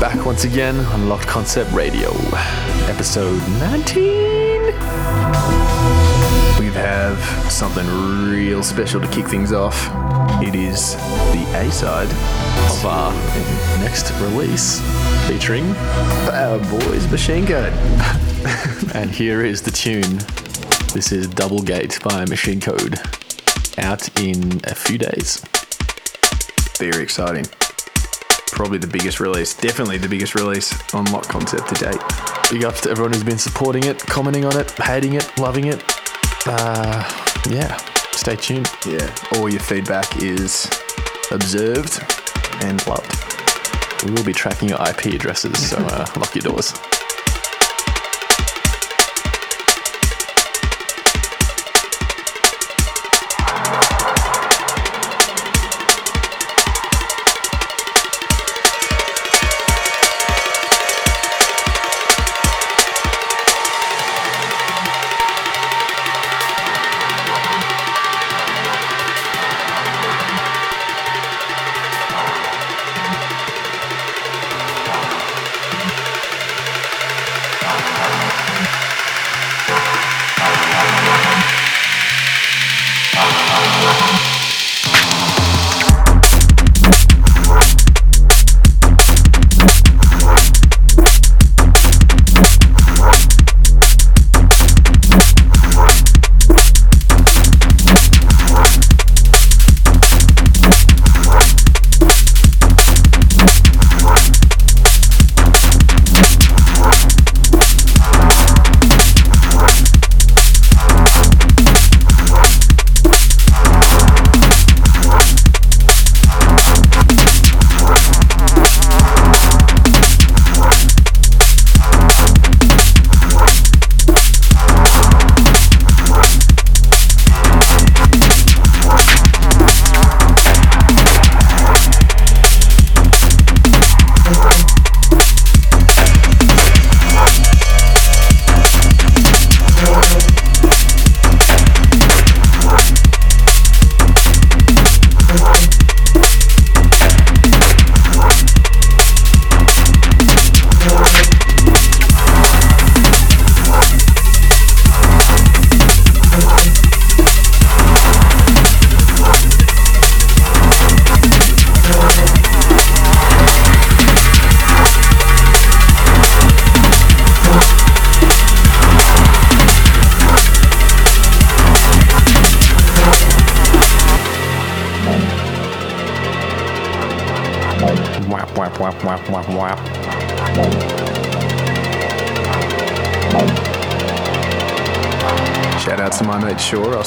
back once again on Locked Concept Radio, episode 19. We have something real special to kick things off. It is the A side of our next release featuring our Boys MachineCode. and here is the tune. This is Doublegate by MachineCode, out in a few days. Very exciting. Probably the biggest release, definitely the biggest release on Locked Concept to date. Big ups to everyone who's been supporting it, commenting on it, hating it, loving it. Uh, yeah, stay tuned. Yeah, all your feedback is observed and loved. We will be tracking your IP addresses, so uh, lock your doors.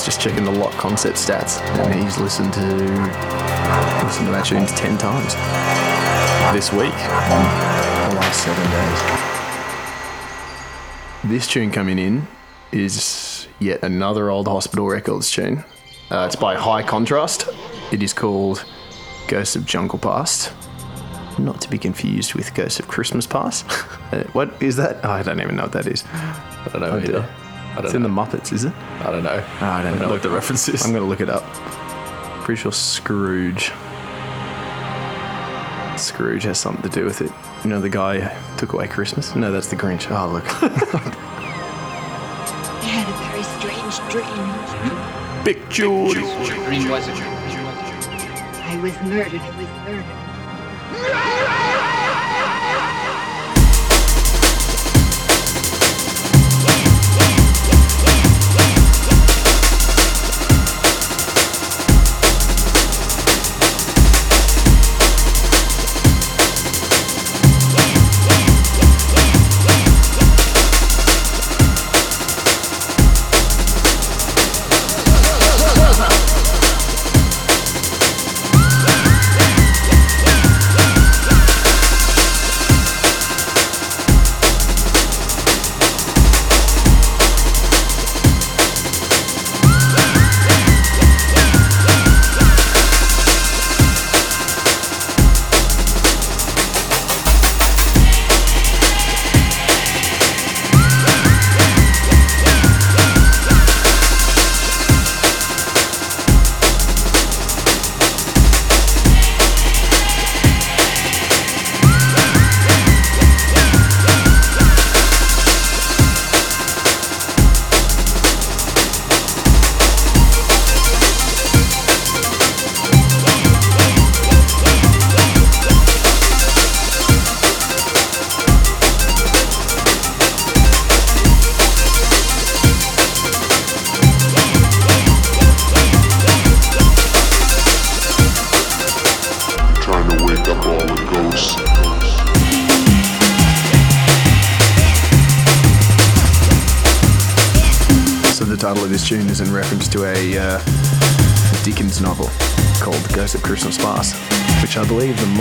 Was just checking the Locked Concept stats, and he's listened to listened to that tune ten times this week, the last seven days. This tune coming in is yet another old Hospital Records tune. Uh, it's by High Contrast. It is called Ghosts of Jungle Past. Not to be confused with Ghosts of Christmas Past. Uh, what is that? Oh, I don't even know what that is. I don't know Oh, either. dear. I don't It's in the Muppets, is it? I don't know. I don't know. what the reference is. I'm going to look it up. Pretty sure Scrooge. Scrooge has something to do with it. You know the guy who took away Christmas? No, that's the Grinch. Oh, look. I had a very strange dream. Big George. Dream was it? I was murdered. I was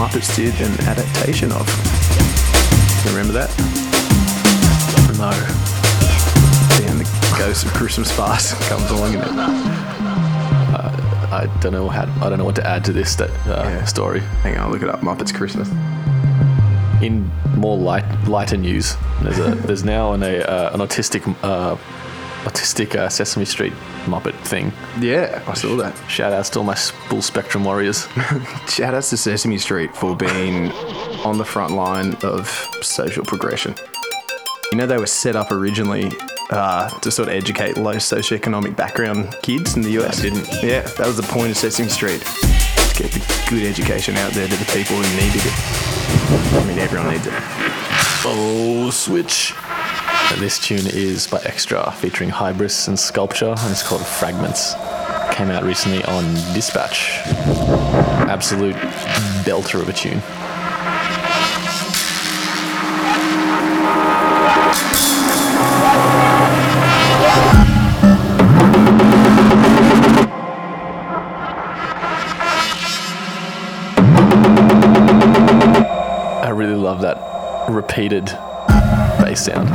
Muppets did an adaptation of. Remember that? No. And the Ghost of Christmas Past comes along in it. I don't know how. I don't know what to add to this that, uh, Yeah. story. Hang on, I'll look it up. Muppets Christmas. In more light, lighter news, there's a there's now an a, uh, an autistic uh, autistic uh, Sesame Street Muppet thing. Yeah, I saw that. Shout outs to all my full spectrum warriors. Shout outs to Sesame Street for being on the front line of social progression. You know, they were set up originally uh, to sort of educate low socioeconomic background kids in the US. I didn't. Yeah, that was the point of Sesame Street. To get the good education out there to the people who needed it. I mean, everyone needs it. Oh, switch. This tune is by Xtrah, featuring Hybris and Skulpture, and it's called Fragments. Came out recently on Dispatch. Absolute belter of a tune. I really love that repeated bass sound,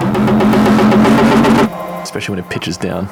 especially when it pitches down.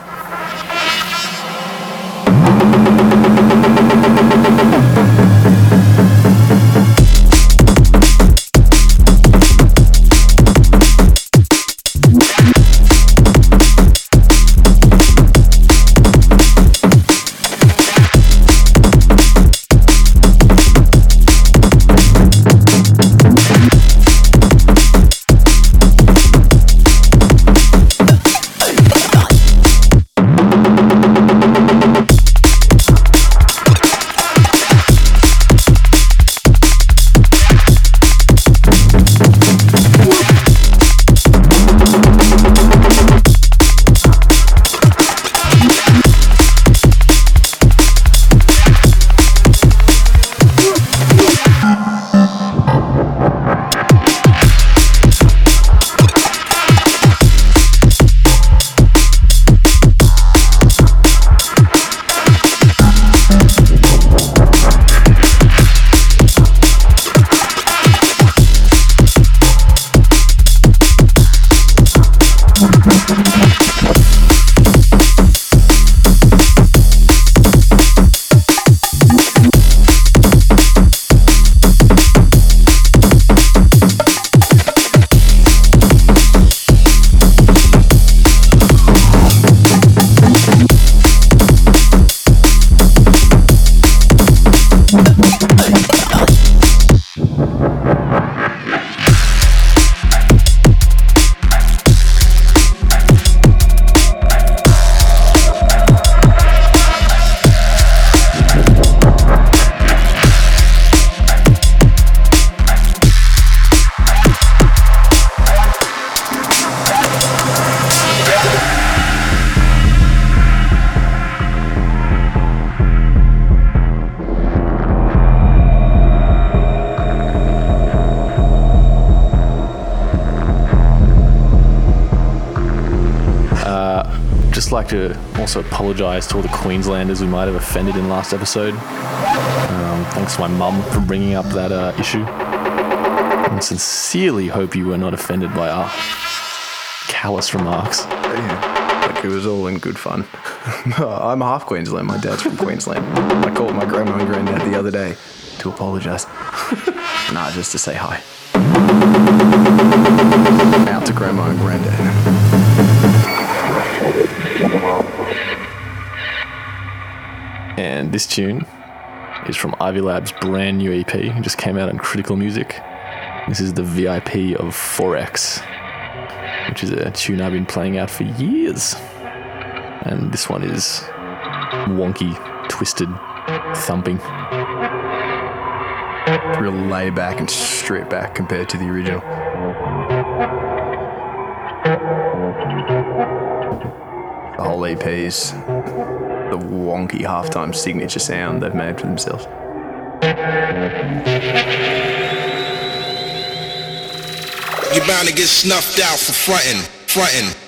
Like to also apologise to all the Queenslanders we might have offended in last episode. Um, thanks to my mum for bringing up that uh, issue. And sincerely hope you were not offended by our callous remarks. Yeah, like it was all in good fun. I'm half Queensland. My dad's from Queensland. I called my grandma and granddad the other day to apologise. nah, just to say hi. Out to grandma and granddad. And this tune is from Ivy Lab's brand new EP. It just came out on Critical Music. This is the VIP of Forex, which is a tune I've been playing out for years. And this one is wonky, twisted, thumping. Real laid back and straight back compared to the original. The whole EP's the wonky halftime signature sound they've made for themselves. You're bound to get snuffed out for frontin', frontin'.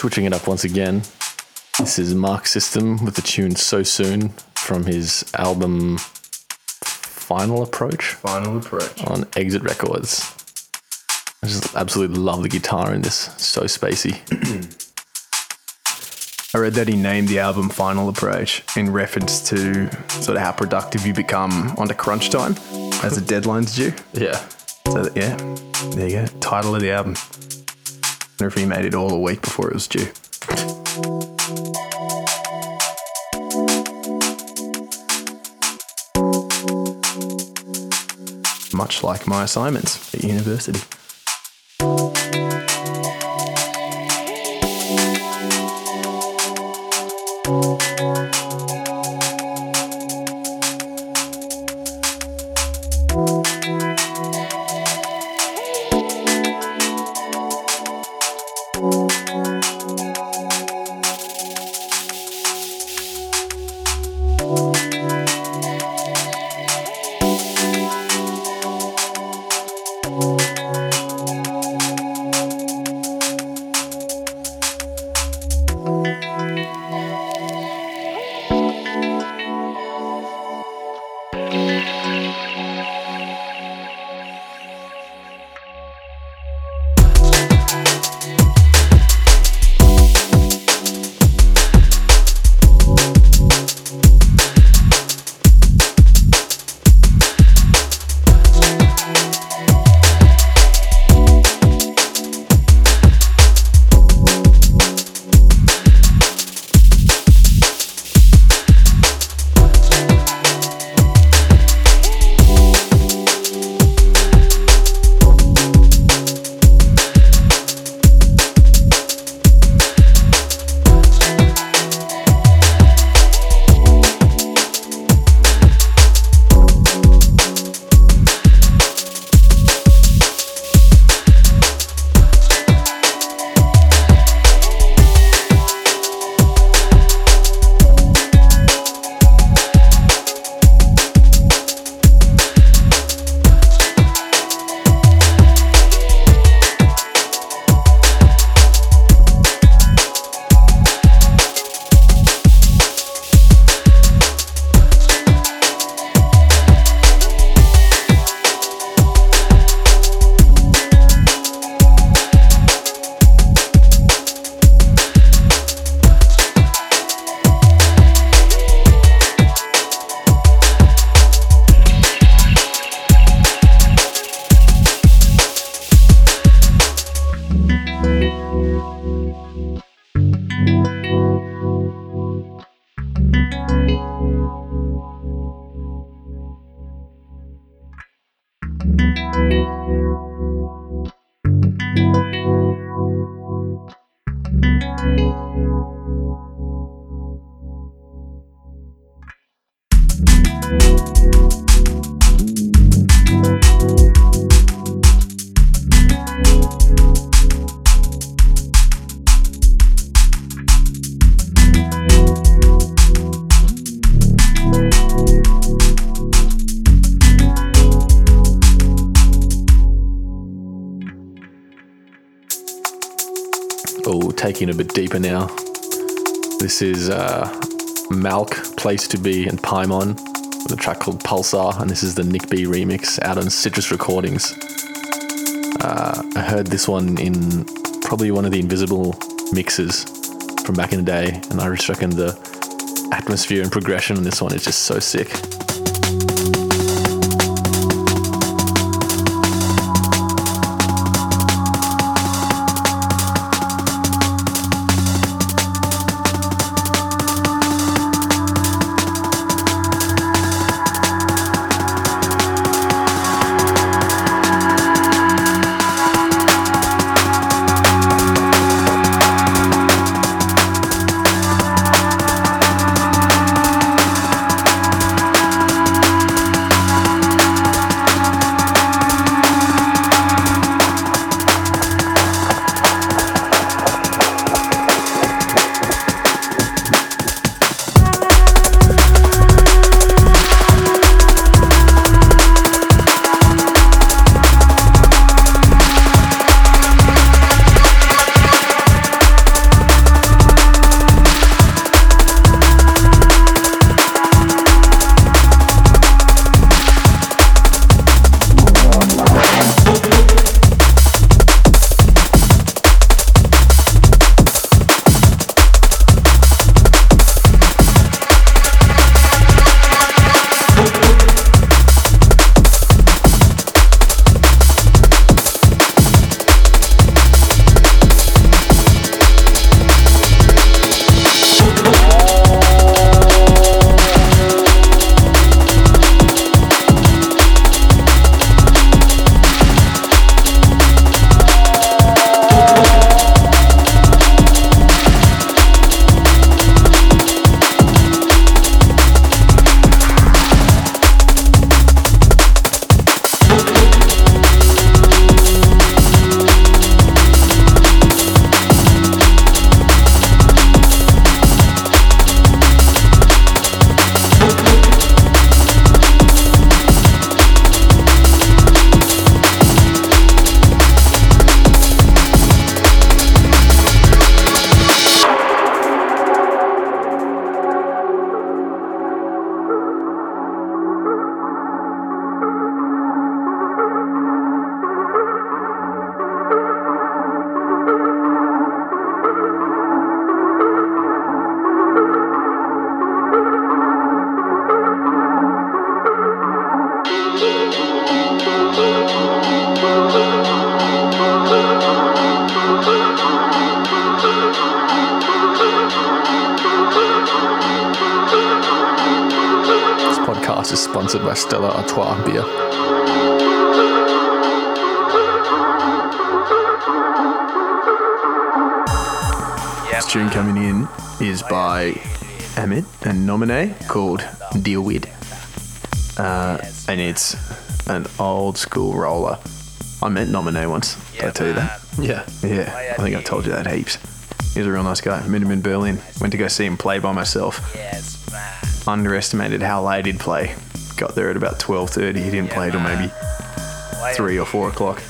Switching it up once again, this is Mark System with the tune So Soon from his album Final Approach Final approach. on Exit Records. I just absolutely love the guitar in this, so spacey. I read that he named the album Final Approach in reference to sort of how productive you become onto crunch time as the deadline's due. Yeah. So, that, yeah, there you go. Title of the album. If he made it all a week before it was due. Much like my assignments at university. Oh, taking a bit deeper now. This is uh, Malk, Place 2B, and Paimon with a track called Pulsar, and this is the Nickbee remix out on Citrus Recordings. Uh, I heard this one in probably one of the Invisible mixes from back in the day, and I just reckon the atmosphere and progression on this one is just so sick. Sponsored by Stella Artois beer. This tune coming in is by Amit and Nomine called Deal Wid. Uh, and it's an old school roller. I met Nomine once. Did I tell you that? Yeah. Yeah, I think I've told you that heaps. He's a real nice guy. Met him in Berlin. Went to go see him play by myself. Underestimated how late he'd play. Got there at about 12.30. He didn't play till maybe 3 or 4 o'clock.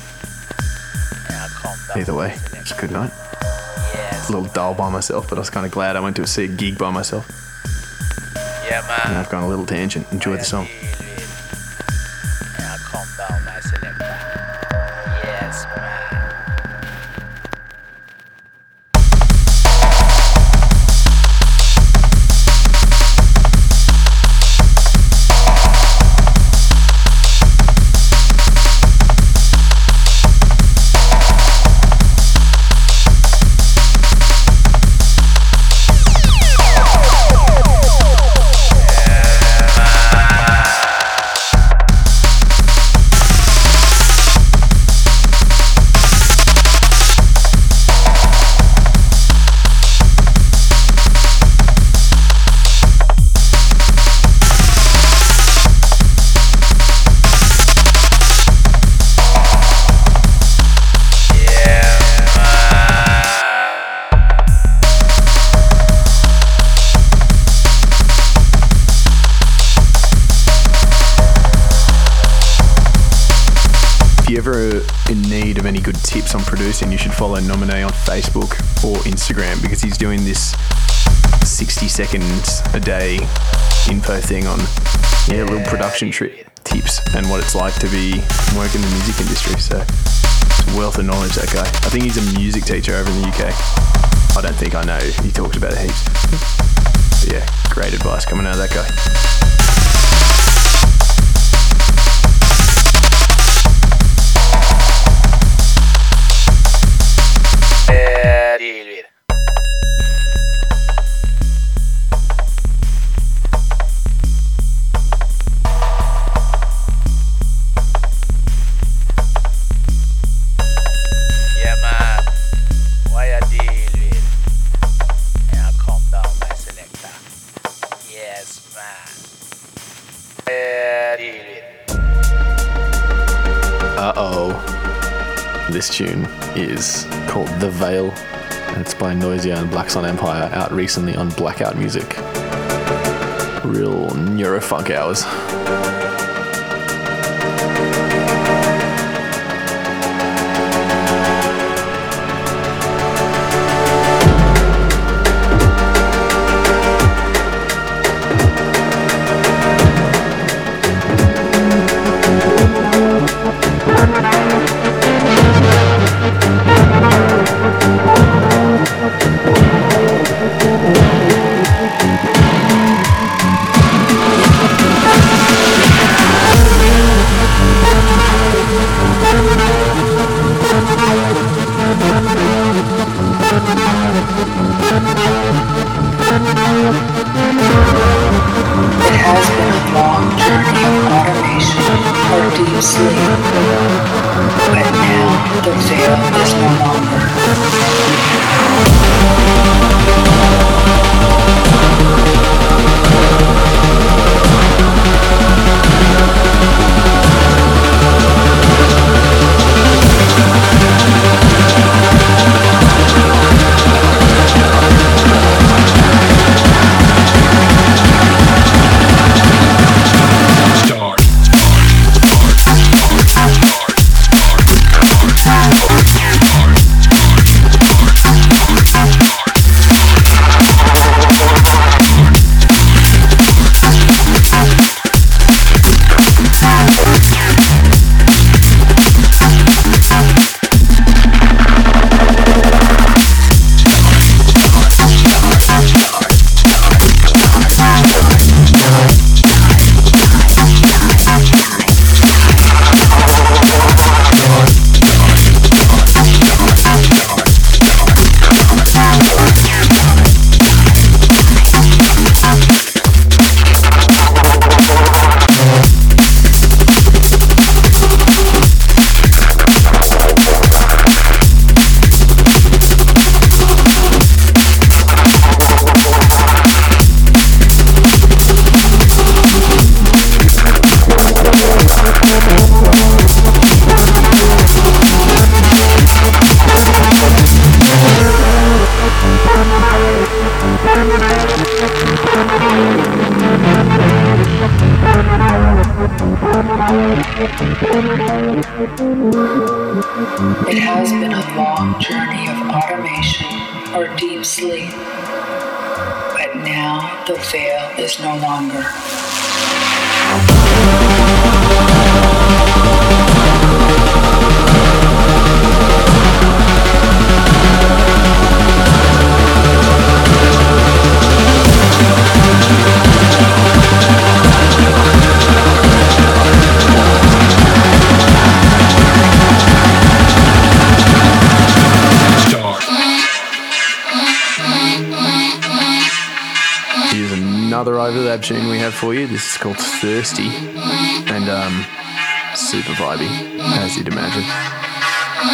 Either way, it's a good night. A little dull by myself, but I was kind of glad I went to see a gig by myself. Yeah, And man. I've gone a little tangent. Enjoy the song. Follow Nomine on Facebook or Instagram because he's doing this 60 seconds a day info thing on yeah, little production tri- tips and what it's like to be working in the music industry. So it's a wealth of knowledge, that guy. I think he's a music teacher over in the UK. I don't think I know. He talks about it heaps. But yeah, great advice coming out of that guy. Uh oh. This tune is called The Veil, and it's by Noisia and Black Sun Empire, out recently on Blackout Music. Real neurofunk hours. Thirsty and um, super vibey, as you'd imagine.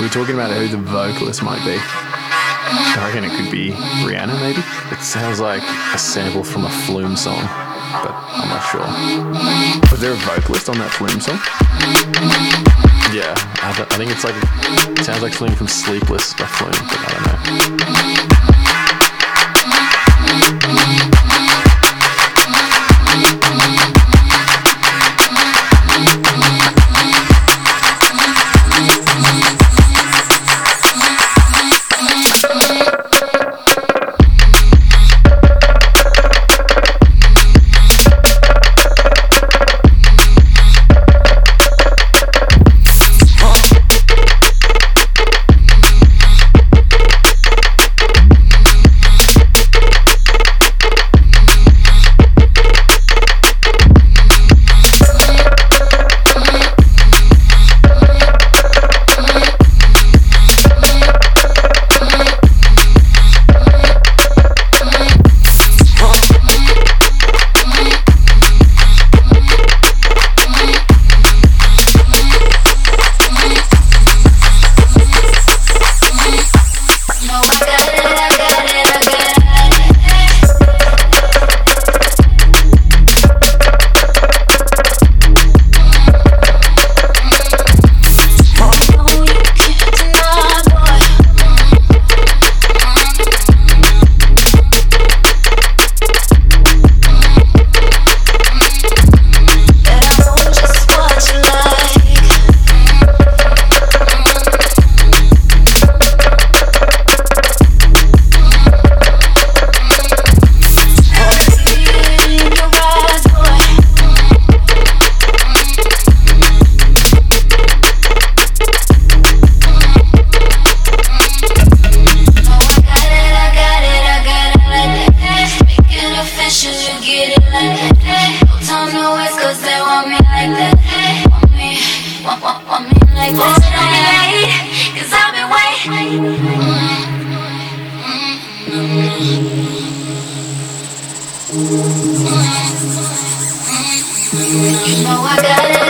We are talking about who the vocalist might be. I reckon it could be Rihanna, maybe. It sounds like a sample from a Flume song, but I'm not sure. Was there a vocalist on that Flume song? Yeah, I, I think it's like, it sounds like something from Sleepless by Flume, but I don't know. You know I got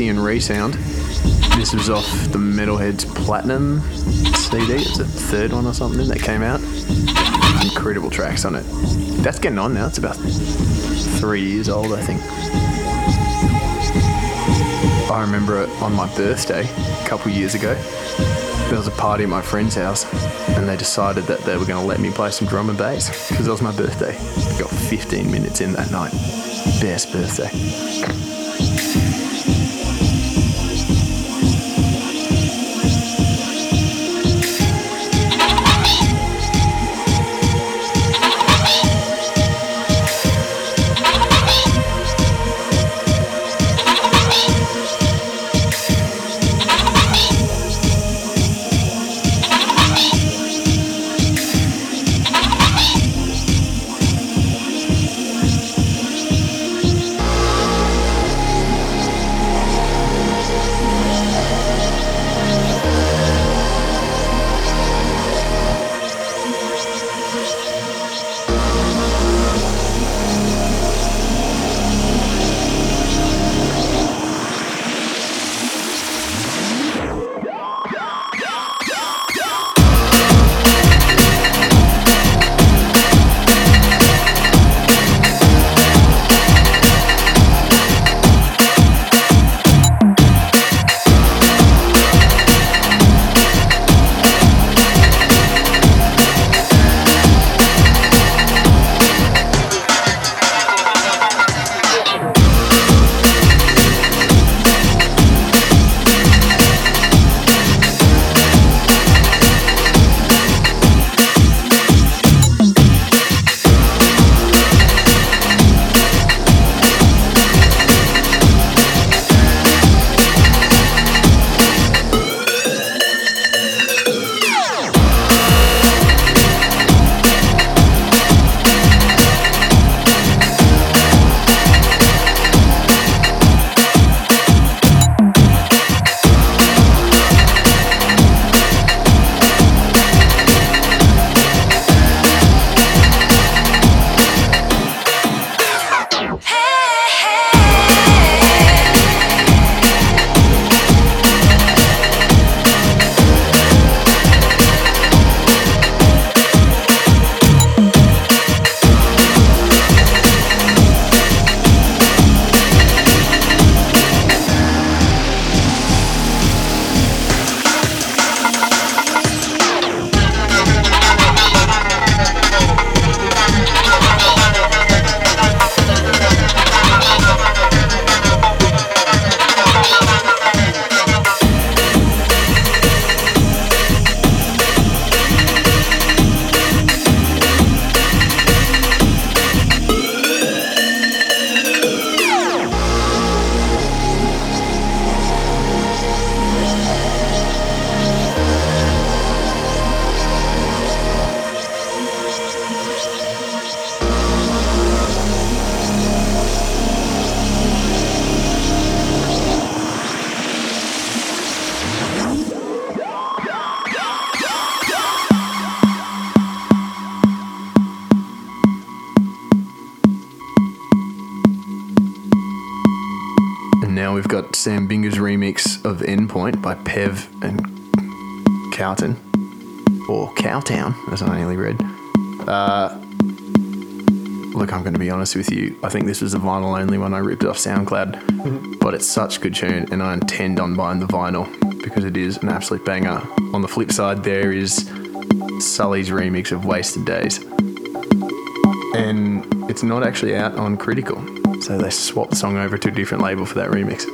And Resound. This was off the Metalheadz Platinum CD. It's the third one or something that came out. Incredible tracks on it. That's getting on now. It's about three years old, I think. I remember it on my birthday a couple years ago. There was a party at my friend's house, and they decided that they were going to let me play some drum and bass because it was my birthday. I Got 15 minutes in that night. Best birthday. Sam Binga's remix of Endpoint by Pev and Kowton. Or Cowtown, as I nearly read. Uh, look, I'm going to be honest with you. I think this was the vinyl only one I ripped off SoundCloud, but it's such a good tune, and I intend on buying the vinyl because it is an absolute banger. On the flip side, there is Sully's remix of Wasted Days, and it's not actually out on Critical, so they swapped the song over to a different label for that remix.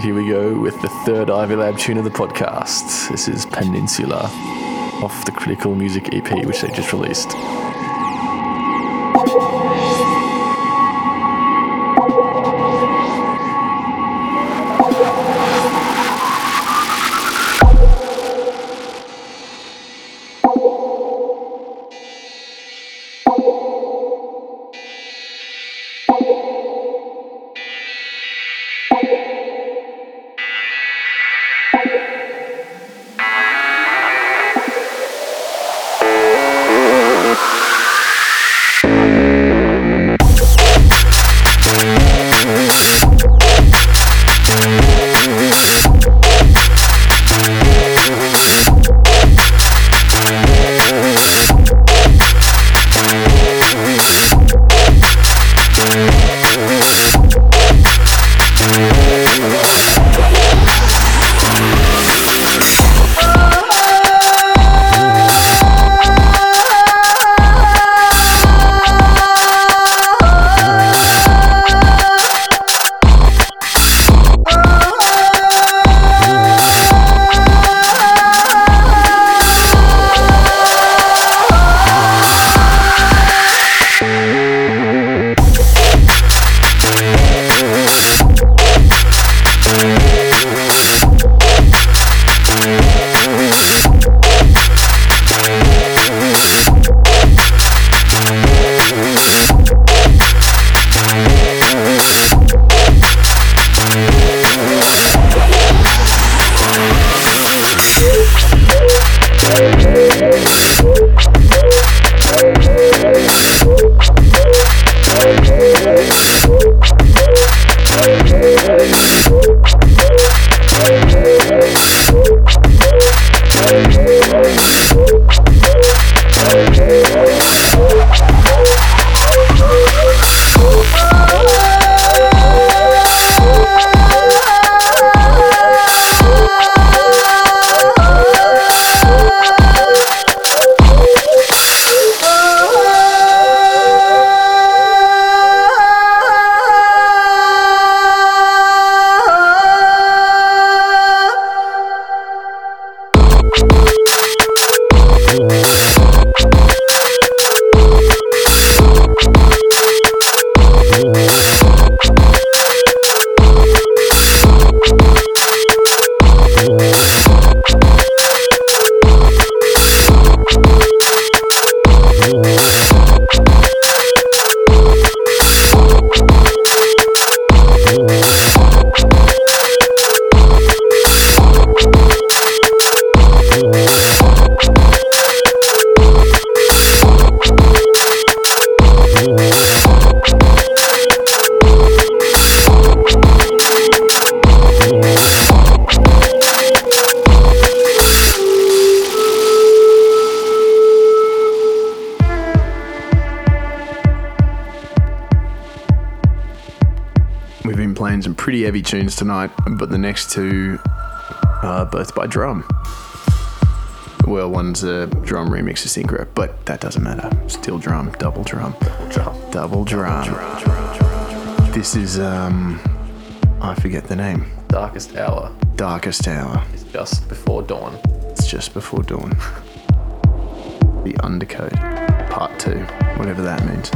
Here we go with the third Ivy Lab tune of the podcast. This is Peninsula off the Critical Music EP, which they just released. Tonight, but the next two are both by Djrum. Well, one's a Djrum remix of Synkro, but that doesn't matter. Still drum, double drum, double drum. double drum. This is um, I forget the name. Darkest Hour Darkest Hour. It's just before dawn. It's just before dawn. The Undercoat, Part Two, whatever that means.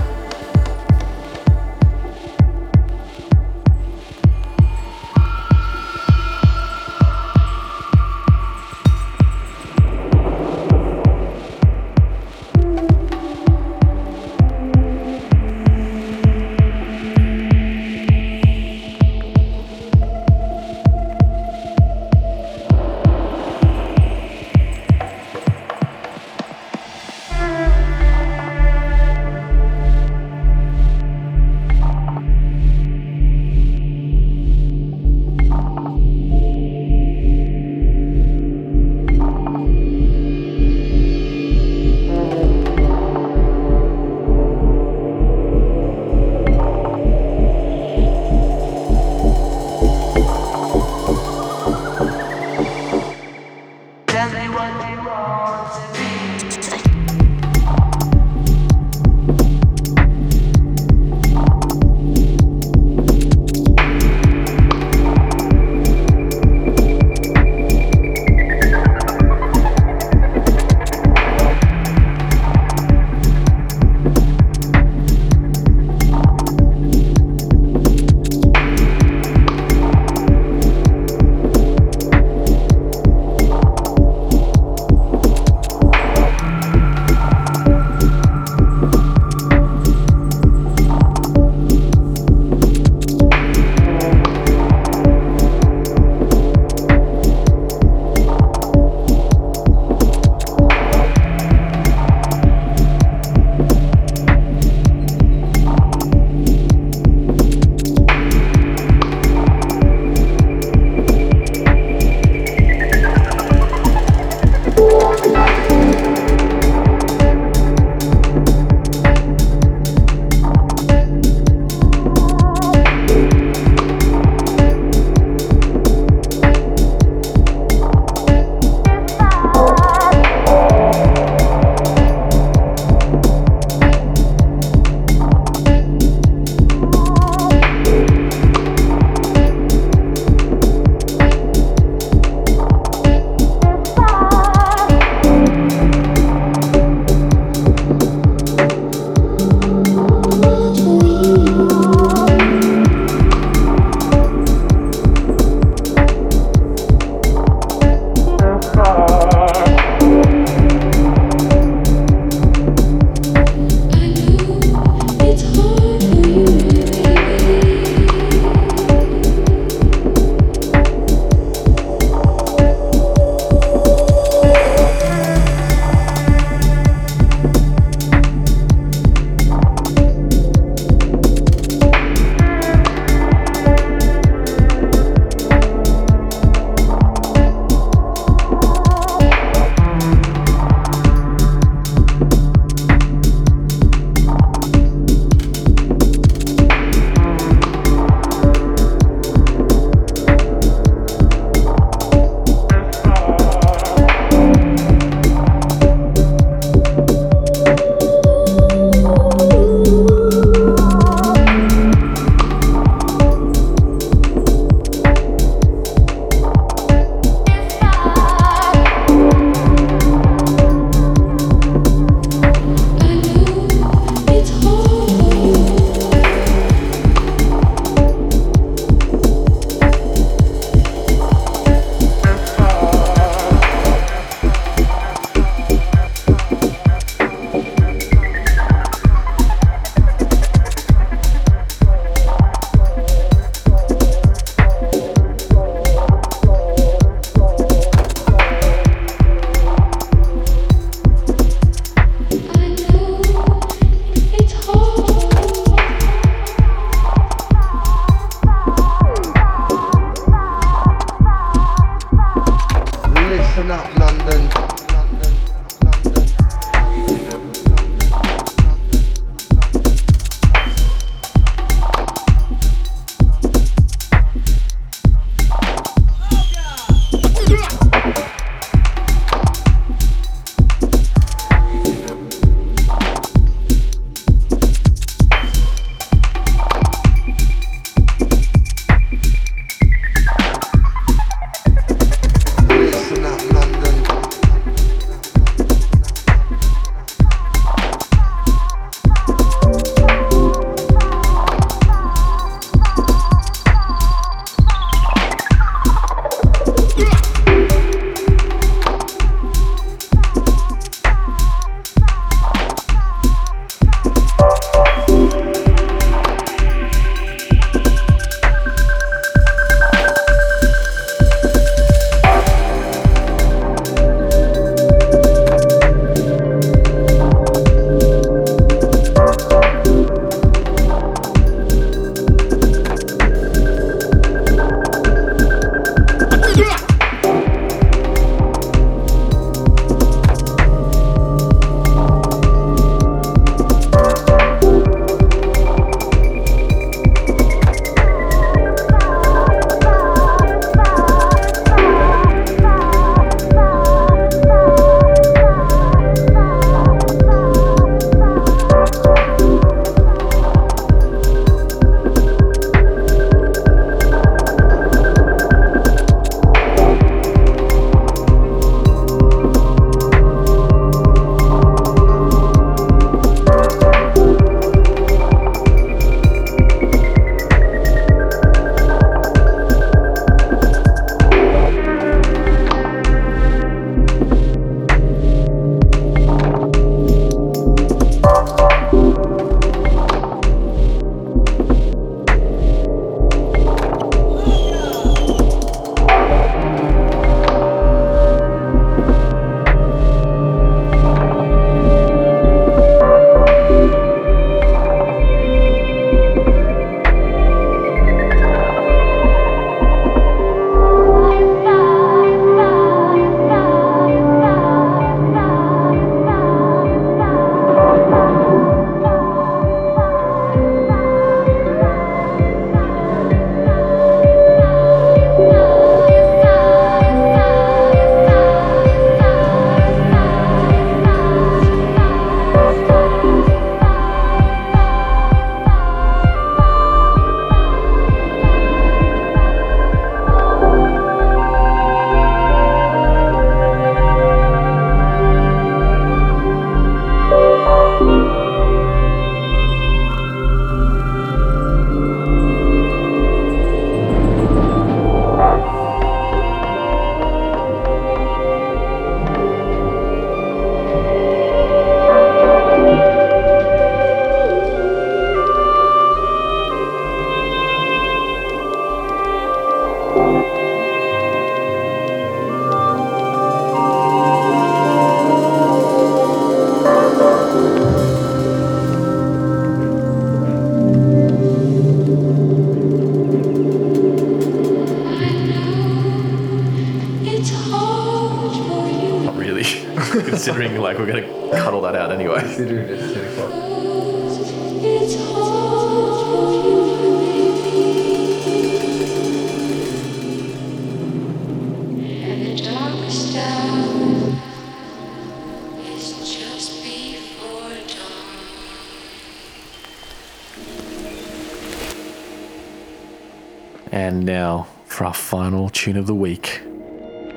Now for our final tune of the week.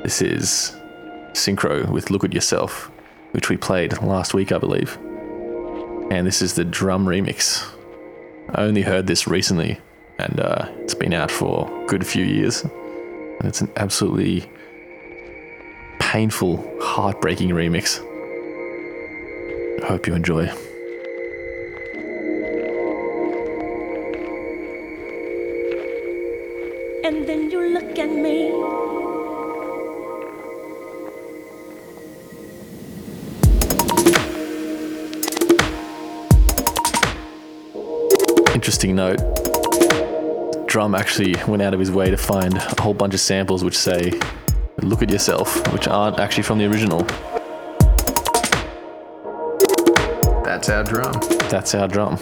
This is Synkro with Look at Yourself, which we played last week, I believe. And this is the Djrum remix. I only heard this recently, and uh, it's been out for a good few years. And it's an absolutely painful, heartbreaking remix. I hope you enjoy. Note. Djrum actually went out of his way to find a whole bunch of samples which say Look at Yourself, which aren't actually from the original. That's our drum. That's our drum.